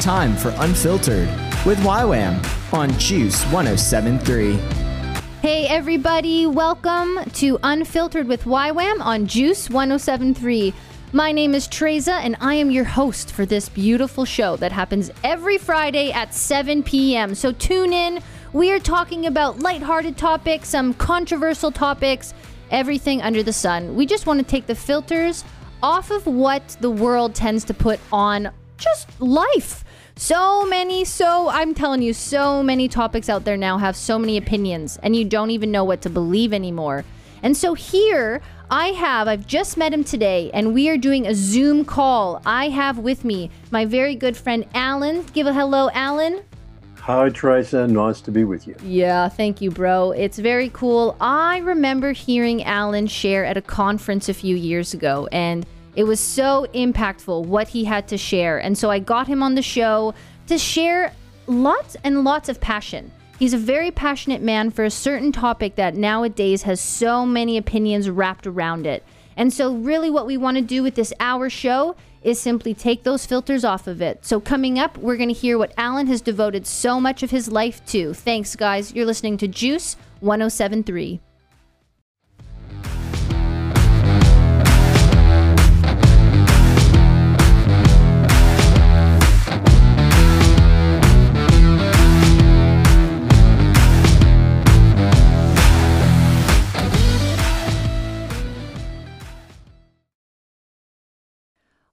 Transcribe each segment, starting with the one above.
Time for Unfiltered with YWAM on Juice 1073. Hey everybody, welcome to Unfiltered with YWAM on Juice 1073. My name is Treza and I am your host for this beautiful show that happens every Friday at 7 p.m. So tune in. We are talking about lighthearted topics, some controversial topics, everything under the sun. We just want to take the filters off of what the world tends to put on just life. So many, so I'm telling you, so many topics out there now have so many opinions, and you don't even know what to believe anymore. And so here I have, I've just met him today, and we are doing a Zoom call. I have with me my very good friend Alan. Give a hello, Alan. Hi, Teresa. Nice to be with you. Yeah, thank you, bro. It's very cool. I remember hearing Alan share at a conference a few years ago, and it was so impactful what he had to share. And so I got him on the show to share lots and lots of passion. He's a very passionate man for a certain topic that nowadays has so many opinions wrapped around it. And so, really, what we want to do with this hour show is simply take those filters off of it. So, coming up, we're going to hear what Alan has devoted so much of his life to. Thanks, guys. You're listening to Juice 1073.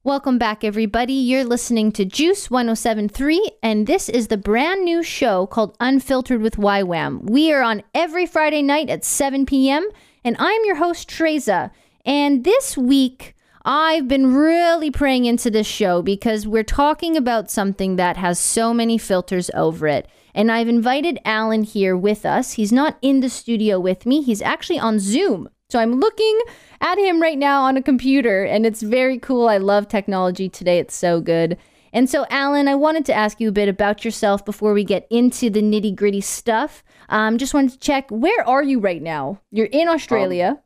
Welcome back, everybody. You're listening to Juice 1073, and this is the brand new show called Unfiltered with YWAM. We are on every Friday night at 7 p.m., and I'm your host, Treza. And this week, I've been really praying into this show because we're talking about something that has so many filters over it. And I've invited Alan here with us. He's not in the studio with me, he's actually on Zoom. So I'm looking at him right now on a computer, and it's very cool. I love technology today, it's so good. And so, Alan, I wanted to ask you a bit about yourself before we get into the nitty gritty stuff. Um, just wanted to check where are you right now? You're in Australia. Um,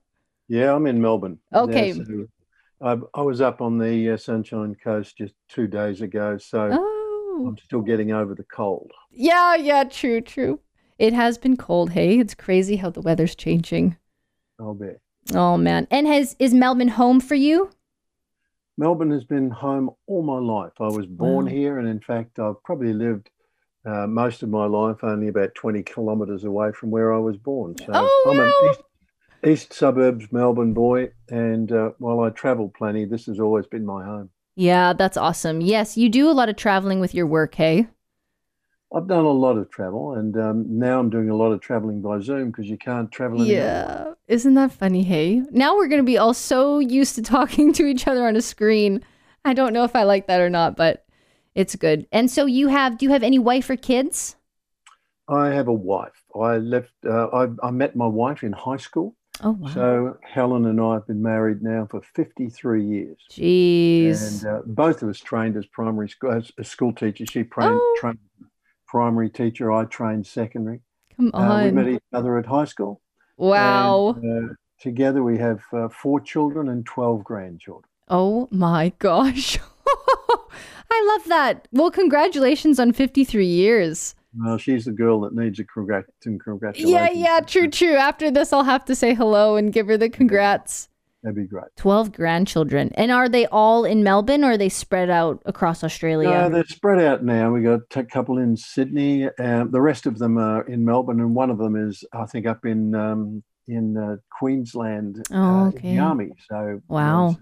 yeah, I'm in Melbourne. Okay. Yeah, so I, I, was up on the uh, Sunshine Coast just two days ago, so oh. I'm still getting over the cold. Yeah, yeah, true, true. It has been cold. Hey, it's crazy how the weather's changing. Oh man! And has is Melbourne home for you? Melbourne has been home all my life. I was born wow. here, and in fact, I've probably lived uh, most of my life only about 20 kilometres away from where I was born. So oh, I'm wow. an east, east, suburbs Melbourne boy, and uh, while I travel plenty, this has always been my home. Yeah, that's awesome. Yes, you do a lot of traveling with your work, hey? I've done a lot of travel, and um, now I'm doing a lot of traveling by Zoom because you can't travel. Anymore. Yeah, isn't that funny? Hey, now we're gonna be all so used to talking to each other on a screen. I don't know if I like that or not, but it's good. And so you have? Do you have any wife or kids? I have a wife. I left. Uh, I, I met my wife in high school. Oh wow! So Helen and I have been married now for 53 years. Jeez. And uh, both of us trained as primary school as, school teachers. She trained, oh. trained primary teacher. I trained secondary. Come on. Uh, we met each other at high school. Wow. And, uh, together we have uh, four children and 12 grandchildren. Oh my gosh. I love that. Well, congratulations on 53 years. Well, she's the girl that needs a congrat- congratulations. Yeah, yeah, true, true. After this, I'll have to say hello and give her the congrats. That'd be great. 12 grandchildren. And are they all in Melbourne or are they spread out across Australia? No, they're spread out now. We got a couple in Sydney. Um, the rest of them are in Melbourne, and one of them is, I think, up in um, in uh, Queensland oh, okay. uh, in the army. So wow,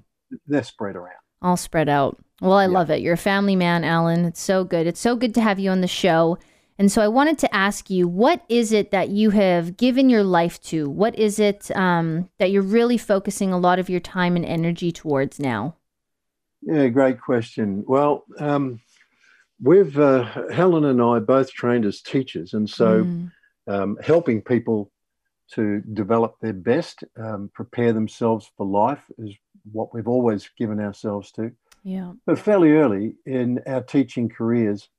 they're spread around. All spread out. Well, I yeah. love it. You're a family man, Alan. It's so good. It's so good to have you on the show. And so I wanted to ask you, what is it that you have given your life to? What is it um, that you're really focusing a lot of your time and energy towards now? Yeah, great question. Well, um, we've uh, Helen and I both trained as teachers, and so mm. um, helping people to develop their best, um, prepare themselves for life is what we've always given ourselves to. Yeah. But fairly early in our teaching careers,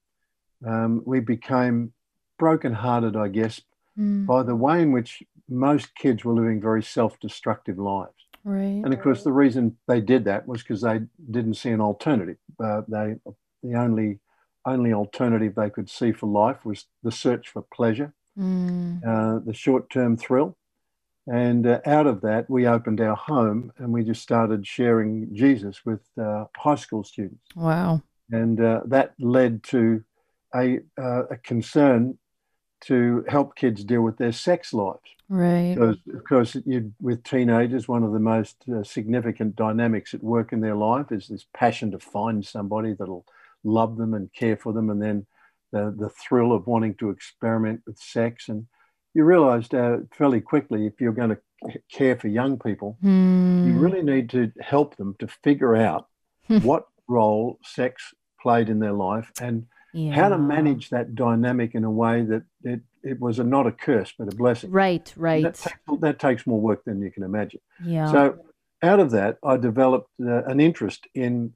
um, we became brokenhearted, I guess, mm. by the way in which most kids were living very self-destructive lives. Right. And of course, the reason they did that was because they didn't see an alternative. Uh, they the only only alternative they could see for life was the search for pleasure, Mm. uh, the short term thrill. And uh, out of that, we opened our home and we just started sharing Jesus with uh, high school students. Wow. And uh, that led to a, uh, a concern to help kids deal with their sex lives. Right. Because, of course, you, with teenagers, one of the most uh, significant dynamics at work in their life is this passion to find somebody that'll love them and care for them, and then the, the thrill of wanting to experiment with sex. And you realized uh, fairly quickly if you're going to care for young people, Hmm. you really need to help them to figure out Hmm. what role sex played in their life and yeah. how to manage that dynamic in a way that it, it was a, not a curse but a blessing. Right, right. That, takes, that takes more work than you can imagine. yeah. So, out of that, I developed uh, an interest in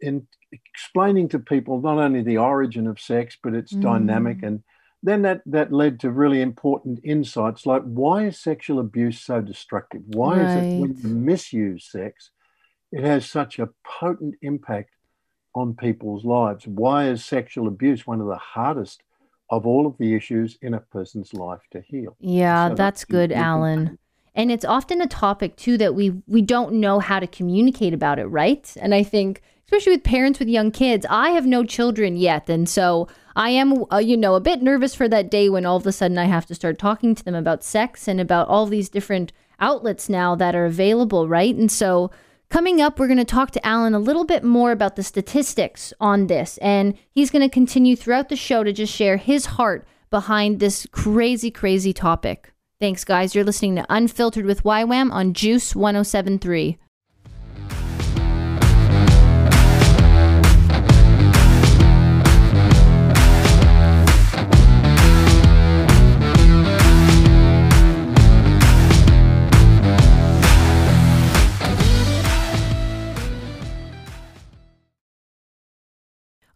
in explaining to people not only the origin of sex but its dynamic, Mm. and then that that led to really important insights like why is sexual abuse so destructive? Why is it when Right. you misuse sex, it has such a potent impact on people's lives? Why is sexual abuse one of the hardest of all of the issues in a person's life to heal? Yeah, So that's good, Alan. And it's often a topic too that we we don't know how to communicate about it, right? And I think especially with parents with young kids, I have no children yet, and so I am uh, you know a bit nervous for that day when all of a sudden I have to start talking to them about sex and about all these different outlets now that are available, right? And so Coming up, we're going to talk to Alan a little bit more about the statistics on this, and he's going to continue throughout the show to just share his heart behind this crazy, crazy topic. Thanks, guys. You're listening to Unfiltered with YWAM on Juice 1073.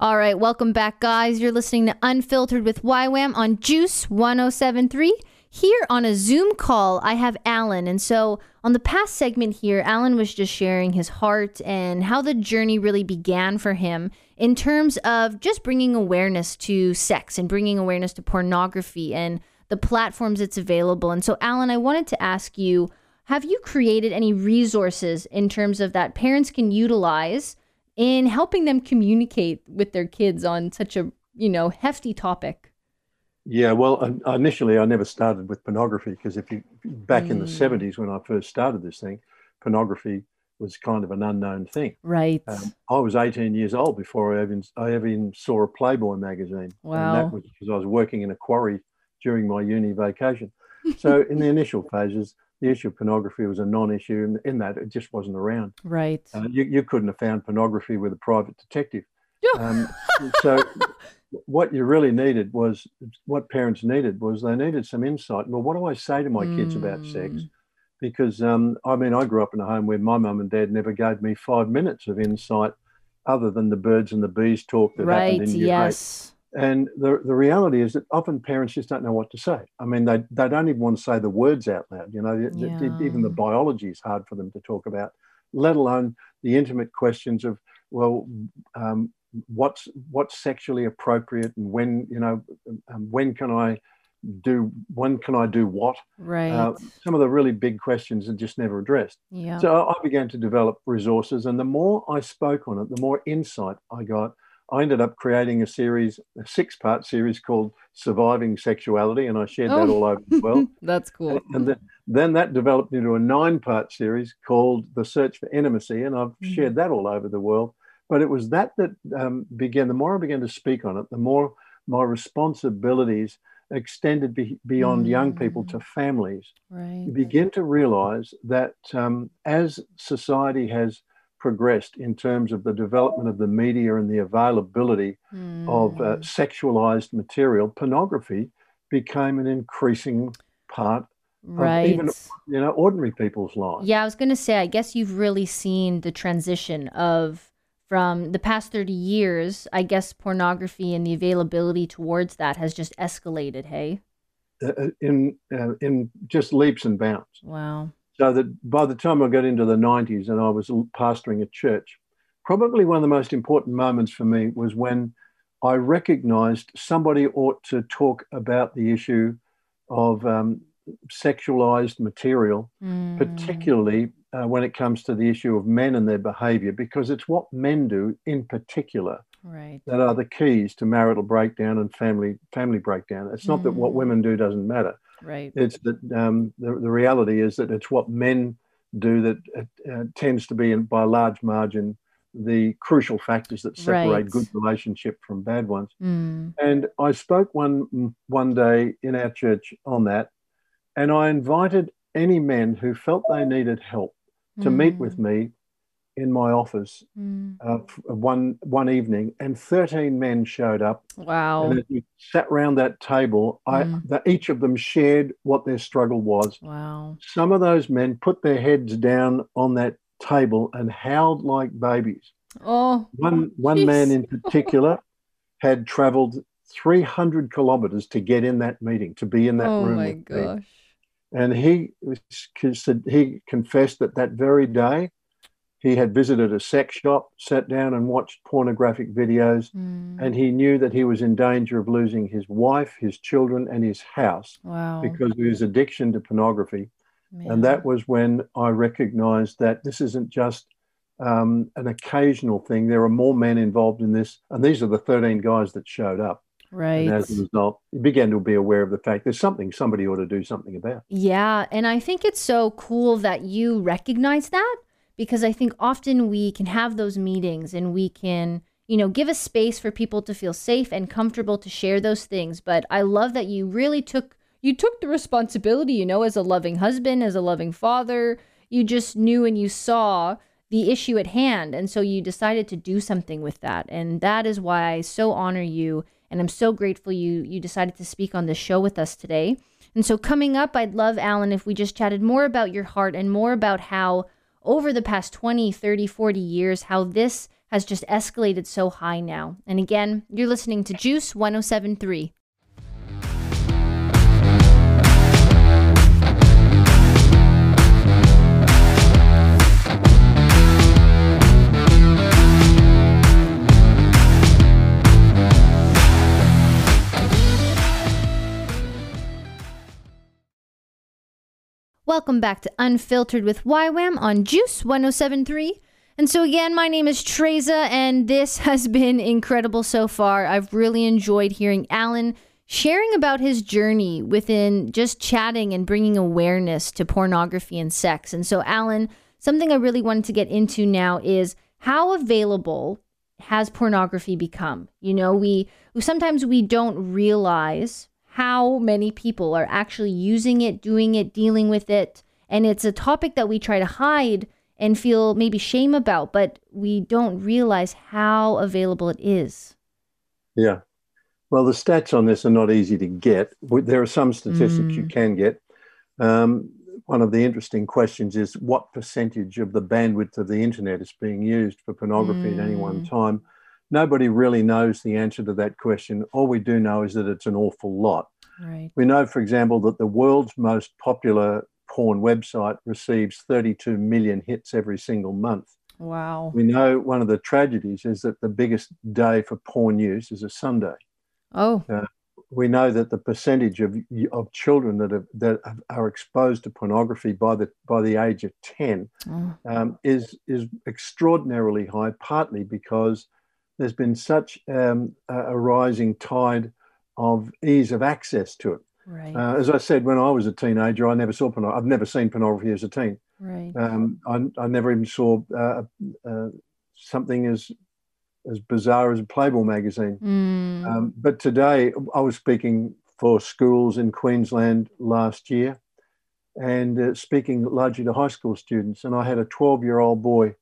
All right, welcome back, guys. You're listening to Unfiltered with YWAM on Juice 1073. Here on a Zoom call, I have Alan. And so on the past segment here, Alan was just sharing his heart and how the journey really began for him in terms of just bringing awareness to sex and bringing awareness to pornography and the platforms it's available. And so, Alan, I wanted to ask you have you created any resources in terms of that parents can utilize in helping them communicate with their kids on such a you know hefty topic Yeah, well, initially I never started with pornography because if you back in the Mm. seventies when I first started this thing, pornography was kind of an unknown thing. right Um, I was eighteen years old before I even I even saw a Playboy magazine. Wow. and that was because I was working in a quarry during my uni vacation. So in the initial phases, the issue of pornography was a non-issue, and in that it just wasn't around. right Uh, you, you couldn't have found pornography with a private detective. Um, so what you really needed was what parents needed was they needed some insight. Well, what do I say to my kids about sex? Mm. Because um, I mean, I grew up in a home where my mum and dad never gave me five minutes of insight, other than the birds and the bees talk that right happened in eight. yes And the, the reality is that often parents just don't know what to say. I mean, they, they don't even want to say the words out loud. You know, Yeah. even the biology is hard for them to talk about, let alone the intimate questions of, well, um, what's what's sexually appropriate and when, you know, um, when can I do, when can I do what? right Uh, some of the really big questions are just never addressed. yeah So I began to develop resources, and the more I spoke on it, the more insight I got. I ended up creating a series, a six part series called Surviving Sexuality, and I shared that Oh. all over the world. that's cool and then, then that developed into a nine part series called The Search for Intimacy, and I've Mm. shared that all over the world. But it was that that um, began, the more I began to speak on it, the more my responsibilities extended be, beyond young people Mm. to families right you begin to realize that um, as society has progressed in terms of the development of the media and the availability of uh, Mm. sexualized material, pornography became an increasing part right even you know ordinary people's lives. Yeah, I was going to say, I guess you've really seen the transition of from the past 30 years. I guess pornography and the availability towards that has just escalated, hey? Uh, in uh, in just leaps and bounds. Wow. So that by the time I got into the 90s and I was pastoring a church, probably one of the most important moments for me was when I recognized somebody ought to talk about the issue of um, sexualized material, mm. particularly uh, when it comes to the issue of men and their behavior, because it's what men do in particular right. that are the keys to marital breakdown and family family breakdown. It's not mm. that what mm. women do doesn't matter. Right. It's that um, the, the reality is that it's what men do that uh, tends to be, in, by a large margin, the crucial factors that separate right. good relationship from bad ones. Mm. And I spoke one one day in our church on that, and I invited any men who felt they needed help to mm. meet with me in my office mm. uh, one one evening, and thirteen men showed up. Wow! And as we sat around that table, I mm. the, each of them shared what their struggle was. Wow! Some of those men put their heads down on that table and howled like babies. Oh, one one geez. man in particular had travelled 300 kilometres to get in that meeting, to be in that oh room. Oh my gosh! Me. And he said he confessed that that very day he had visited a sex shop, sat down and watched pornographic videos, mm. and he knew that he was in danger of losing his wife, his children, and his house wow. because of his addiction to pornography. Man. And that was when I recognized that this isn't just um, an occasional thing. There are more men involved in this. And these are the 13 guys that showed up. Right. And as a result, he began to be aware of the fact there's something somebody ought to do something about. Yeah. And I think it's so cool that you recognize that because I think often we can have those meetings and we can, you know, give a space for people to feel safe and comfortable to share those things. But I love that you really took you took the responsibility, you know, as a loving husband, as a loving father. You just knew and you saw the issue at hand. And so you decided to do something with that. And that is why I so honor you. And I'm so grateful you you decided to speak on this show with us today. And so coming up, I'd love, Alan, if we just chatted more about your heart and more about how over the past 20, 30, 40 years, how this has just escalated so high now. And again, you're listening to Juice 1073. Welcome back to Unfiltered with YWAM on Juice 1073. And so, again, my name is Treza, and this has been incredible so far. I've really enjoyed hearing Alan sharing about his journey within just chatting and bringing awareness to pornography and sex. And so, Alan, something I really wanted to get into now is how available has pornography become? You know, we sometimes we don't realize how many people are actually using it, doing it, dealing with it. And it's a topic that we try to hide and feel maybe shame about, but we don't realize how available it is. Yeah. Well, the stats on this are not easy to get. There are some statistics mm. you can get. Um, one of the interesting questions is what percentage of the bandwidth of the internet is being used for pornography mm. at any one mm. time? Nobody really knows the answer to that question. All we do know is that it's an awful lot. Right. We know, for example, that the world's most popular porn website receives 32 million hits every single month. Wow. We know one of the tragedies is that the biggest day for porn use is a Sunday. Oh. Uh, we know that the percentage of, of children that are, that are exposed to pornography by the by the age of 10 oh. um, is is extraordinarily high, partly because there's been such um, a rising tide of ease of access to it. Right. Uh, as I said, when I was a teenager, I never saw pornography. I've never seen pornography as a teen. Right. Um, I, I, never even saw uh, uh, something as as bizarre as a Playboy magazine. Mm. Um, but today, I was speaking for schools in Queensland last year, and uh, speaking largely to high school students. And I had a 12 year old boy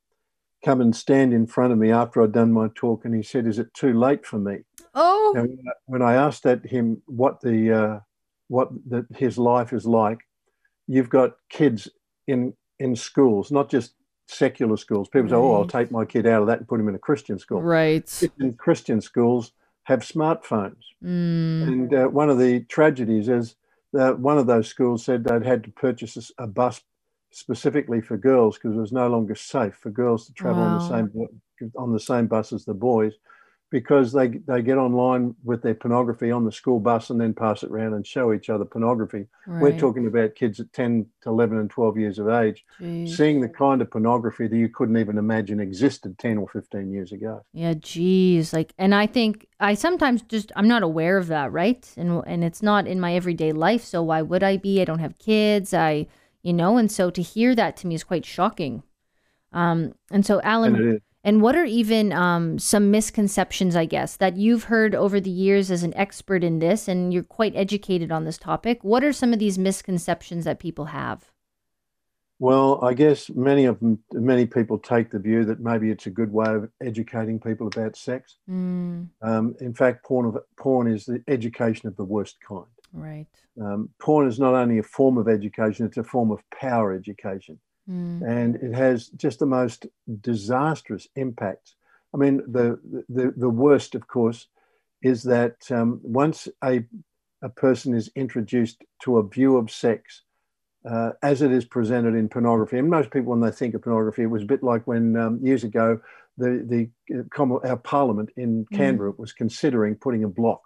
come and stand in front of me after I'd done my talk, and he said, "Is it too late for me?" Oh. And when I asked that him what the uh, what the, his life is like, you've got kids in in schools, not just secular schools. People right. say, "Oh, I'll take my kid out of that and put him in a Christian school." Right. Kids in Christian schools have smartphones, mm. and uh, one of the tragedies is that one of those schools said they'd had to purchase a bus specifically for girls because it was no longer safe for girls to travel wow. on the same on the same bus as the boys because they they get online with their pornography on the school bus and then pass it around and show each other pornography. Right. We're talking about kids at 10 to 11 and 12 years of age Jeez. seeing the kind of pornography that you couldn't even imagine existed 10 or 15 years ago. Yeah, geez. Like, and I think I sometimes just I'm not aware of that, right? And and it's not in my everyday life. So why would I be? I don't have kids. I, you know, and so to hear that to me is quite shocking. Um, and so Alan, And and what are even um, some misconceptions, I guess, that you've heard over the years as an expert in this, and you're quite educated on this topic? What are some of these misconceptions that people have? Well, I guess many of them, many people take the view that maybe it's a good way of educating people about sex. Mm, Um, in fact, porn, of, porn is the education of the worst kind. Right. Um, porn is not only a form of education, it's a form of power education. Mm, and it has just the most disastrous impacts. I mean, the the the worst, of course, is that um, once a a person is introduced to a view of sex uh, as it is presented in pornography, and most people when they think of pornography, it was a bit like when um, years ago the the uh, our Parliament in Canberra was considering putting a block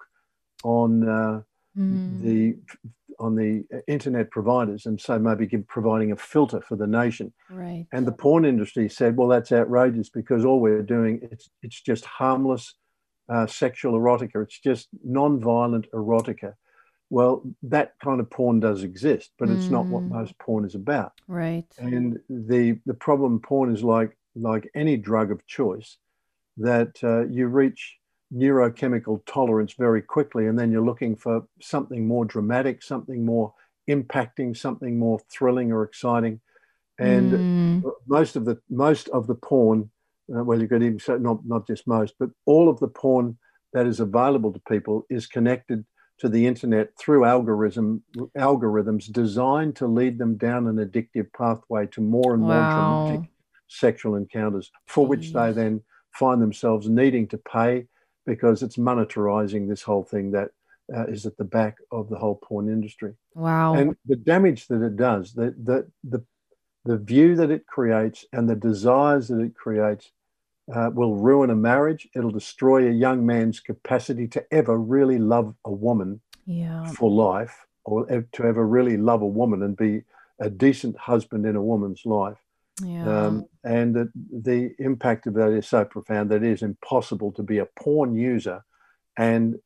on. Uh, mm, the on the internet providers and so maybe give, providing a filter for the nation right. and the porn industry said well that's outrageous because all we're doing it's it's just harmless uh, sexual erotica it's just non-violent erotica well that kind of porn does exist but it's not what Mm. most porn is about Right. and the the problem porn is like like any drug of choice that uh, you reach neurochemical tolerance very quickly and then you're looking for something more dramatic something more impacting something more thrilling or exciting. And Mm, most of the most of the porn uh, well you could even say not not just most but all of the porn that is available to people is connected to the internet through algorithm algorithms designed to lead them down an addictive pathway to more and more Wow. dramatic sexual encounters for which they then find themselves needing to pay because it's monetizing this whole thing that uh, is at the back of the whole porn industry wow. and the damage that it does the, the the the view that it creates and the desires that it creates uh, will ruin a marriage it'll destroy a young man's capacity to ever really love a woman yeah. for life or to ever really love a woman and be a decent husband in a woman's life Yeah. um, and that the impact of that is so profound that it is impossible to be a porn user and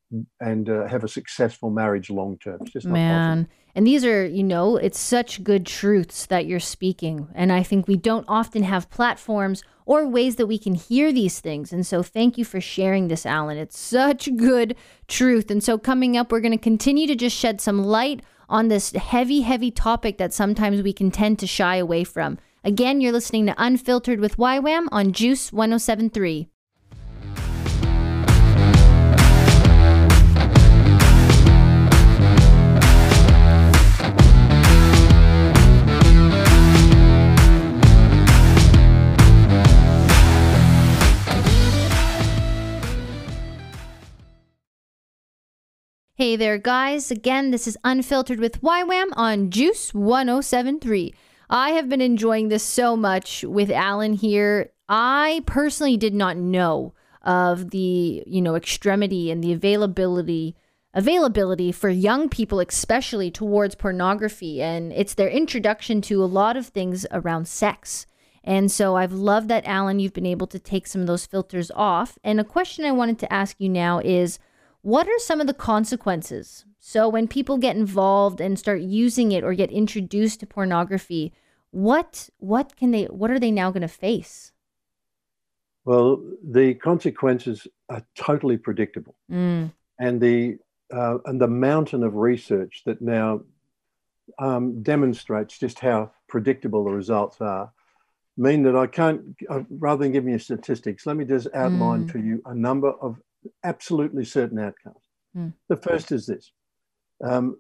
and uh, have a successful marriage long term. It's just not possible. Man. And these are, you know, it's such good truths that you're speaking. And I think we don't often have platforms or ways that we can hear these things. And so thank you for sharing this, Alan. It's such good truth. And so coming up, we're going to continue to just shed some light on this heavy, heavy topic that sometimes we can tend to shy away from. Again, you're listening to Unfiltered with YWAM on Juice 1073. Hey there, guys. Again, this is Unfiltered with YWAM on Juice 1073. I have been enjoying this so much with Alan here. I personally did not know of the, you know, extremity and the availability availability for young people especially towards pornography and it's their introduction to a lot of things around sex. And so I've loved that Alan you've been able to take some of those filters off. And a question I wanted to ask you now is what are some of the consequences? So when people get involved and start using it or get introduced to pornography, what what can they what are they now going to face? Well, the consequences are totally predictable, Mm, and the uh, and the mountain of research that now um, demonstrates just how predictable the results are mean that I can't. Uh, rather than giving you statistics, let me just outline Mm. to you a number of absolutely certain outcomes. Mm. The first is this. Um,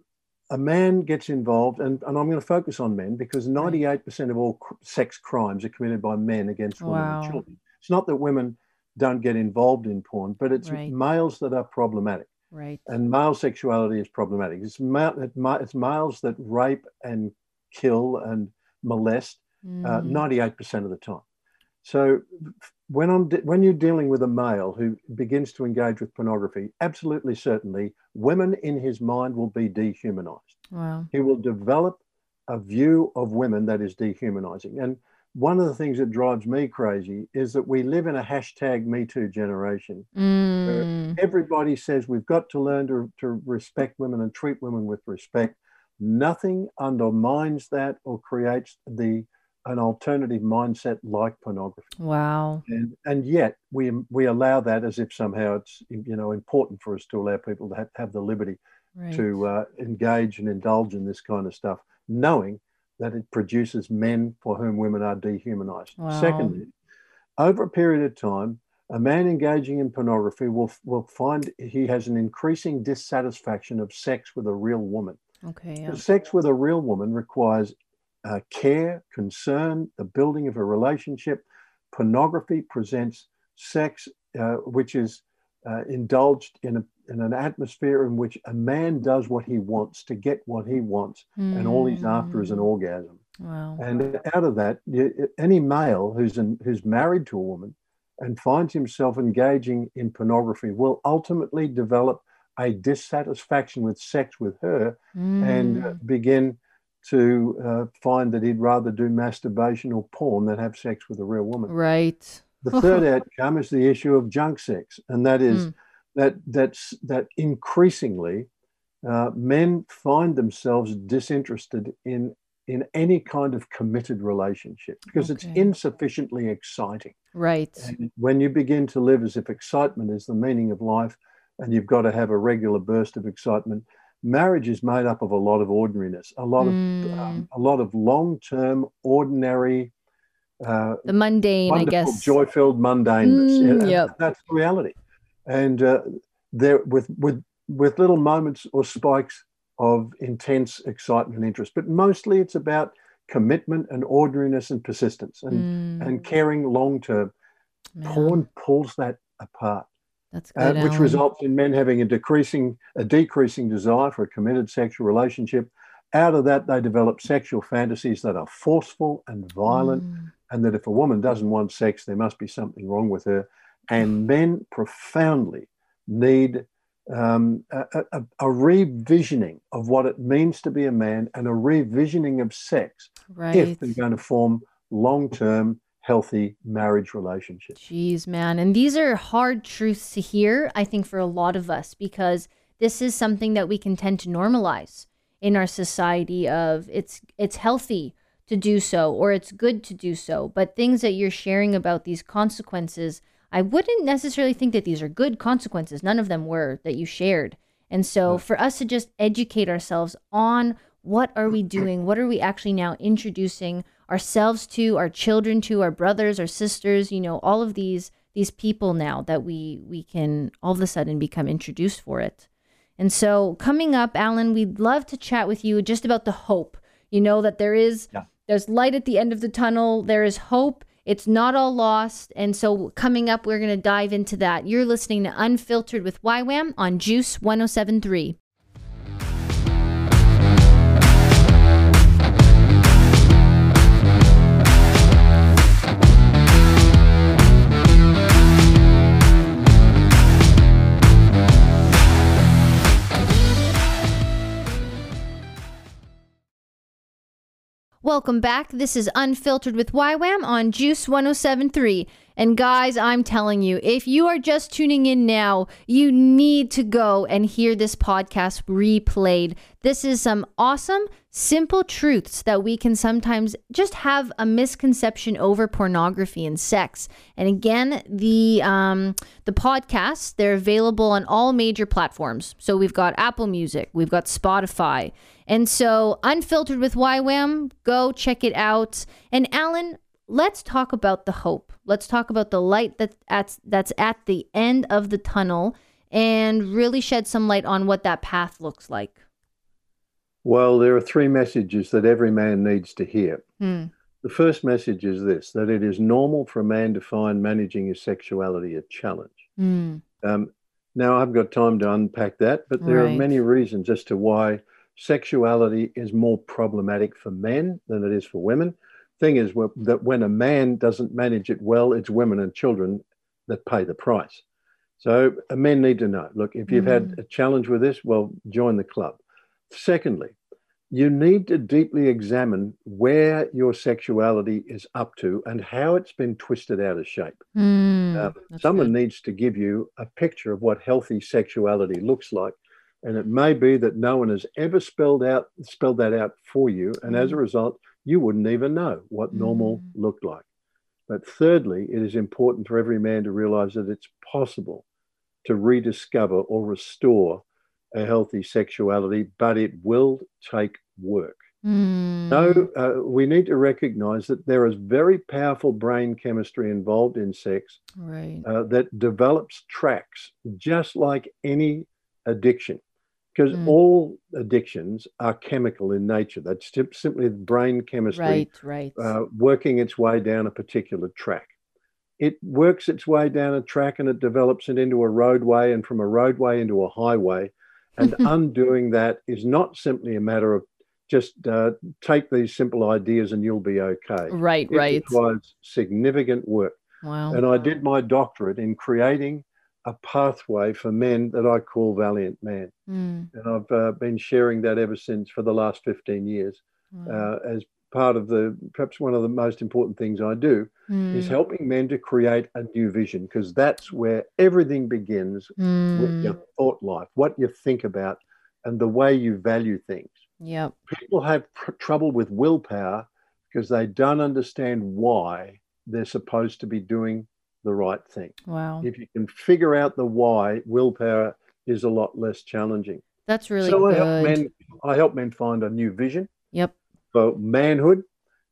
a man gets involved, and, and I'm going to focus on men because 98% of all cr- sex crimes are committed by men against women Wow. and children. It's not that women don't get involved in porn, but it's Right. males that are problematic, right. and male sexuality is problematic. It's, ma- it ma- it's males that rape and kill and molest uh, Mm, 98% of the time. So when I'm de- when you're dealing with a male who begins to engage with pornography, absolutely certainly, women in his mind will be dehumanized. Wow. He will develop a view of women that is dehumanizing. And one of the things that drives me crazy is that we live in a hashtag Me Too generation. Mm. Everybody says we've got to learn to, to respect women and treat women with respect. Nothing undermines that or creates the an alternative mindset like pornography. Wow. And and yet we we allow that as if somehow it's you know important for us to allow people to have, have the liberty Right. to uh, engage and indulge in this kind of stuff, knowing that it produces men for whom women are dehumanized. Wow. Secondly, over a period of time, a man engaging in pornography will, will find he has an increasing dissatisfaction of sex with a real woman. Okay. Yeah. Sex with a real woman requires uh, care, concern, the building of a relationship. Pornography presents sex, uh, which is uh, indulged in, a, in an atmosphere in which a man does what he wants to get what he wants, and all he's after is an Mm. orgasm. Wow. And out of that, any male who's in, who's married to a woman and finds himself engaging in pornography will ultimately develop a dissatisfaction with sex with her and uh, Mm. begin to uh, find that he'd rather do masturbation or porn than have sex with a real woman. Right. The third outcome is the issue of junk sex, and that is Mm. that that's that increasingly uh, men find themselves disinterested in in any kind of committed relationship because it's insufficiently exciting. Right. And when you begin to live as if excitement is the meaning of life, and you've got to have a regular burst of excitement, marriage is made up of a lot of ordinariness, a lot of Mm. um, a lot of long-term, ordinary, uh, The mundane, I guess. joy-filled mundaneness. Mm, And yep. That's the reality. And uh, there, with with with little moments or spikes of intense excitement and interest, but mostly it's about commitment and ordinariness and persistence and Mm. and caring long term. Man, Porn pulls that apart, That's uh, good. which Alan. results in men having a decreasing a decreasing desire for a committed sexual relationship. Out of that, they develop sexual fantasies that are forceful and violent Mm. and that if a woman doesn't want sex, there must be something wrong with her. And men profoundly need um, a, a, a revisioning of what it means to be a man and a revisioning of sex Right. if they're going to form long term, healthy marriage relationships. Jeez, man. And these are hard truths to hear, I think, for a lot of us, because this is something that we can tend to normalize in our society of it's it's healthy to do so or it's good to do so. But things that you're sharing about these consequences, I wouldn't necessarily think that these are good consequences. None of them were that you shared. And so for us to just educate ourselves on what are we doing? What are we actually now introducing ourselves to, our children to, our brothers, our sisters, you know, all of these these people now that we we can all of a sudden become introduced for it. And so coming up, Alan, we'd love to chat with you just about the hope. You know that there is Yeah. there's light at the end of the tunnel. There is hope. It's not all lost. And so coming up, we're going to dive into that. You're listening to Unfiltered with YWAM on Juice 1073. Welcome back. This is Unfiltered with YWAM on Juice 1073. And guys, I'm telling you, if you are just tuning in now, you need to go and hear this podcast replayed. This is some awesome, simple truths that we can sometimes just have a misconception over pornography and sex. And again, the um, the podcasts they're available on all major platforms. So we've got Apple Music, we've got Spotify, and so Unfiltered with YWAM, go check it out. And Alan, let's talk about the hope. Let's talk about the light that at, that's at the end of the tunnel and really shed some light on what that path looks like. Well, there are three messages that every man needs to hear. Hmm. The first message is this that it is normal for a man to find managing his sexuality a challenge. Hmm. Um, now, I've got time to unpack that, but there are many reasons as to why sexuality is more problematic for men than it is for women. thing is that when a man doesn't manage it well, it's women and children that pay the price. So uh, men need to know look, if you've mm. had a challenge with this, well, join the club. Secondly, you need to deeply examine where your sexuality is up to and how it's been twisted out of shape. Mm, someone good. needs to give you a picture of what healthy sexuality looks like. And it may be that no one has ever spelled out spelled that out for you. And mm. as a mm. result, you wouldn't even know what normal mm. looked like. But thirdly, it is important for every man to realize that it's possible to rediscover or restore a healthy sexuality, but it will take work. Mm. No, uh, we need to recognize that there is very powerful brain chemistry involved in sex right. uh, that develops tracks just like any addiction. Because mm. all addictions are chemical in nature. That's simply brain chemistry right, right. Uh, working its way down a particular track it works its way down a track and it develops it into a roadway and from a roadway into a highway. And undoing that is not simply a matter of just uh, take these simple ideas and you'll be okay. Right, it right. It requires significant work. Wow. And I did my doctorate in creating a pathway for men that I call Valiant Man. Mm. And I've uh, been sharing that ever since for the last 15 years uh, as part of the perhaps one of the most important things I do mm. is helping men to create a new vision because that's where everything begins mm. with your thought life, what you think about, and the way you value things. Yep. People have pr- trouble with willpower because they don't understand why they're supposed to be doing the right thing. Wow. If you can figure out the why, willpower is a lot less challenging. That's really so good. I help men I help men find a new vision. Yep for manhood.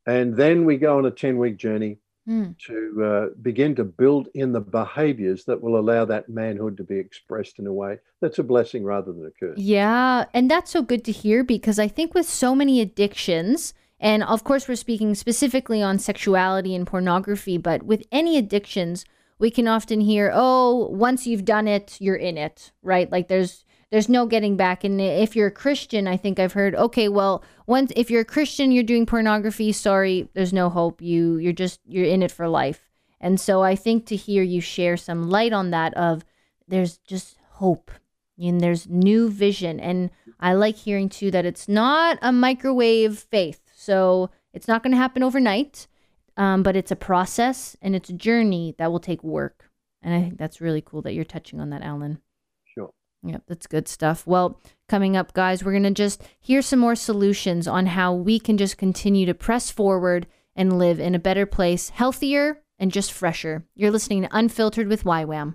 And then we go on a 10 week journey mm. to uh, begin to build in the behaviors that will allow that manhood to be expressed in a way that's a blessing rather than a curse. Yeah. And that's so good to hear because I think with so many addictions, and of course, we're speaking specifically on sexuality and pornography, but with any addictions, we can often hear, oh, once you've done it, you're in it, right? Like there's there's no getting back. And if you're a Christian, I think I've heard, okay, well, once if you're a Christian, you're doing pornography. Sorry, there's no hope. You you're just you're in it for life. And so I think to hear you share some light on that of there's just hope and there's new vision. And I like hearing too that it's not a microwave faith. So it's not going to happen overnight, um, but it's a process and it's a journey that will take work. And I think that's really cool that you're touching on that, Alan. Sure. Yep, that's good stuff. Well, coming up, guys, we're going to just hear some more solutions on how we can just continue to press forward and live in a better place, healthier and just fresher. You're listening to Unfiltered with YWAM.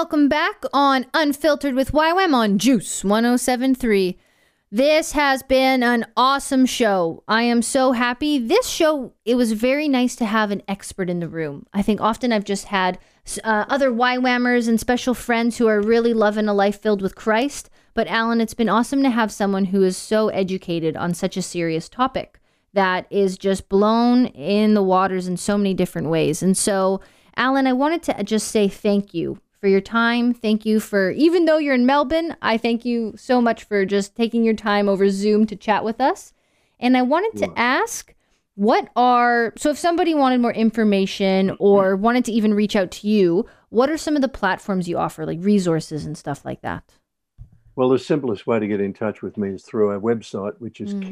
Welcome back on Unfiltered with YWAM on Juice 1073. This has been an awesome show. I am so happy. This show, it was very nice to have an expert in the room. I think often I've just had uh, other YWAMers and special friends who are really loving a life filled with Christ. But Alan, it's been awesome to have someone who is so educated on such a serious topic that is just blown in the waters in so many different ways. And so, Alan, I wanted to just say thank you for your time. Thank you for, even though you're in Melbourne, I thank you so much for just taking your time over Zoom to chat with us. And I wanted to ask, what are, so if somebody wanted more information or wanted to even reach out to you, what are some of the platforms you offer, like resources and stuff like that? Well, the simplest way to get in touch with me is through our website, which is mm.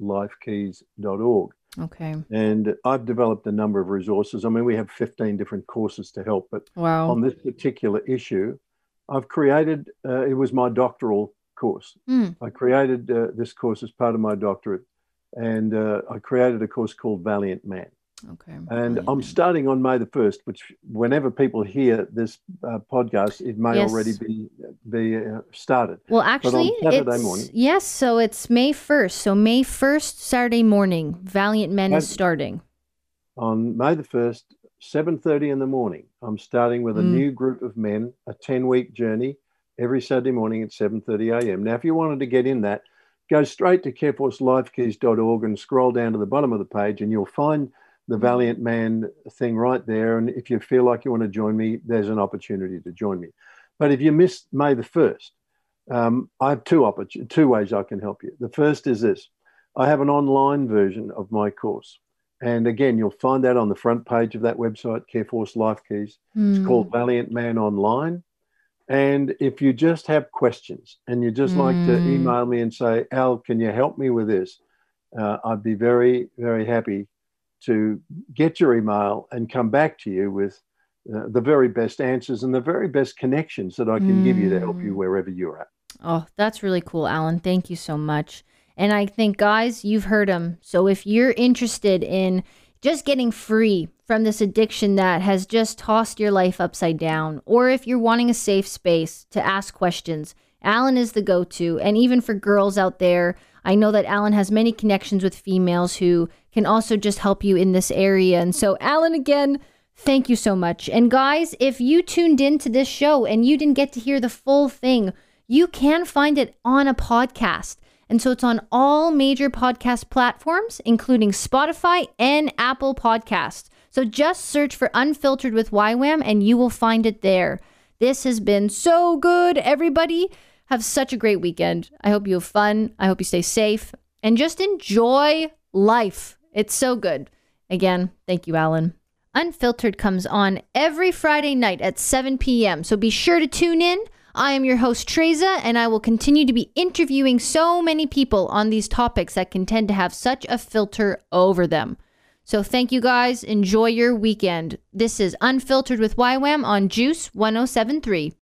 careforcelifekeys.org. Okay. And I've developed a number of resources. I mean, we have 15 different courses to help, but wow. on this particular issue, I've created, uh, it was my doctoral course. Mm. I created uh, this course as part of my doctorate, and uh, I created a course called Valiant Man. Okay. And I'm starting on May the 1st, which whenever people hear this uh, podcast, it may yes. already be be uh, started. Well, actually, it's, morning, yes. So it's May 1st. So May 1st, Saturday morning, Valiant Men is starting. On May the 1st, 7.30 in the morning, I'm starting with a mm. new group of men, a 10-week journey every Saturday morning at 7.30 a.m. Now, if you wanted to get in that, go straight to careforcelifekeys.org and scroll down to the bottom of the page, and you'll find the Valiant Man thing right there. And if you feel like you want to join me, there's an opportunity to join me. But if you miss May the 1st, um, I have two, oppor- two ways I can help you. The first is this I have an online version of my course. And again, you'll find that on the front page of that website, Careforce Life Keys. Mm. It's hmm. called Valiant Man Online. And if you just have questions and you just mm. like to hmm. email me and say, Al, can you help me with this? Uh, I'd be very, very happy to get your email and come back to you with uh, the very best answers and the very best connections that I can mm. give you to help you mm. wherever you're at. Oh, that's really cool, Alan. Thank you so much. And I think, guys, you've heard him. So if you're interested in just getting free from this addiction that has just tossed your life upside down, or if you're wanting a safe space to ask questions, Alan is the go to. And even for girls out there, I know that Alan has many connections with females who can also just help you in this area. And so, Alan, again, thank you so much. And guys, if you tuned in to this show and you didn't get to hear the full thing, you can find it on a podcast. And so it's on all major podcast platforms, including Spotify and Apple Podcasts. So just search for Unfiltered with YWAM and you will find it there. This has been so good, everybody. Have such a great weekend. I hope you have fun. I hope you stay safe and just enjoy life. It's so good. Again, thank you, Alan. Unfiltered comes on every Friday night at 7 p.m. So be sure to tune in. I am your host, Treza, and I will continue to be interviewing so many people on these topics that can tend to have such a filter over them. So thank you guys. Enjoy your weekend. This is Unfiltered with YWAM on Juice 1073.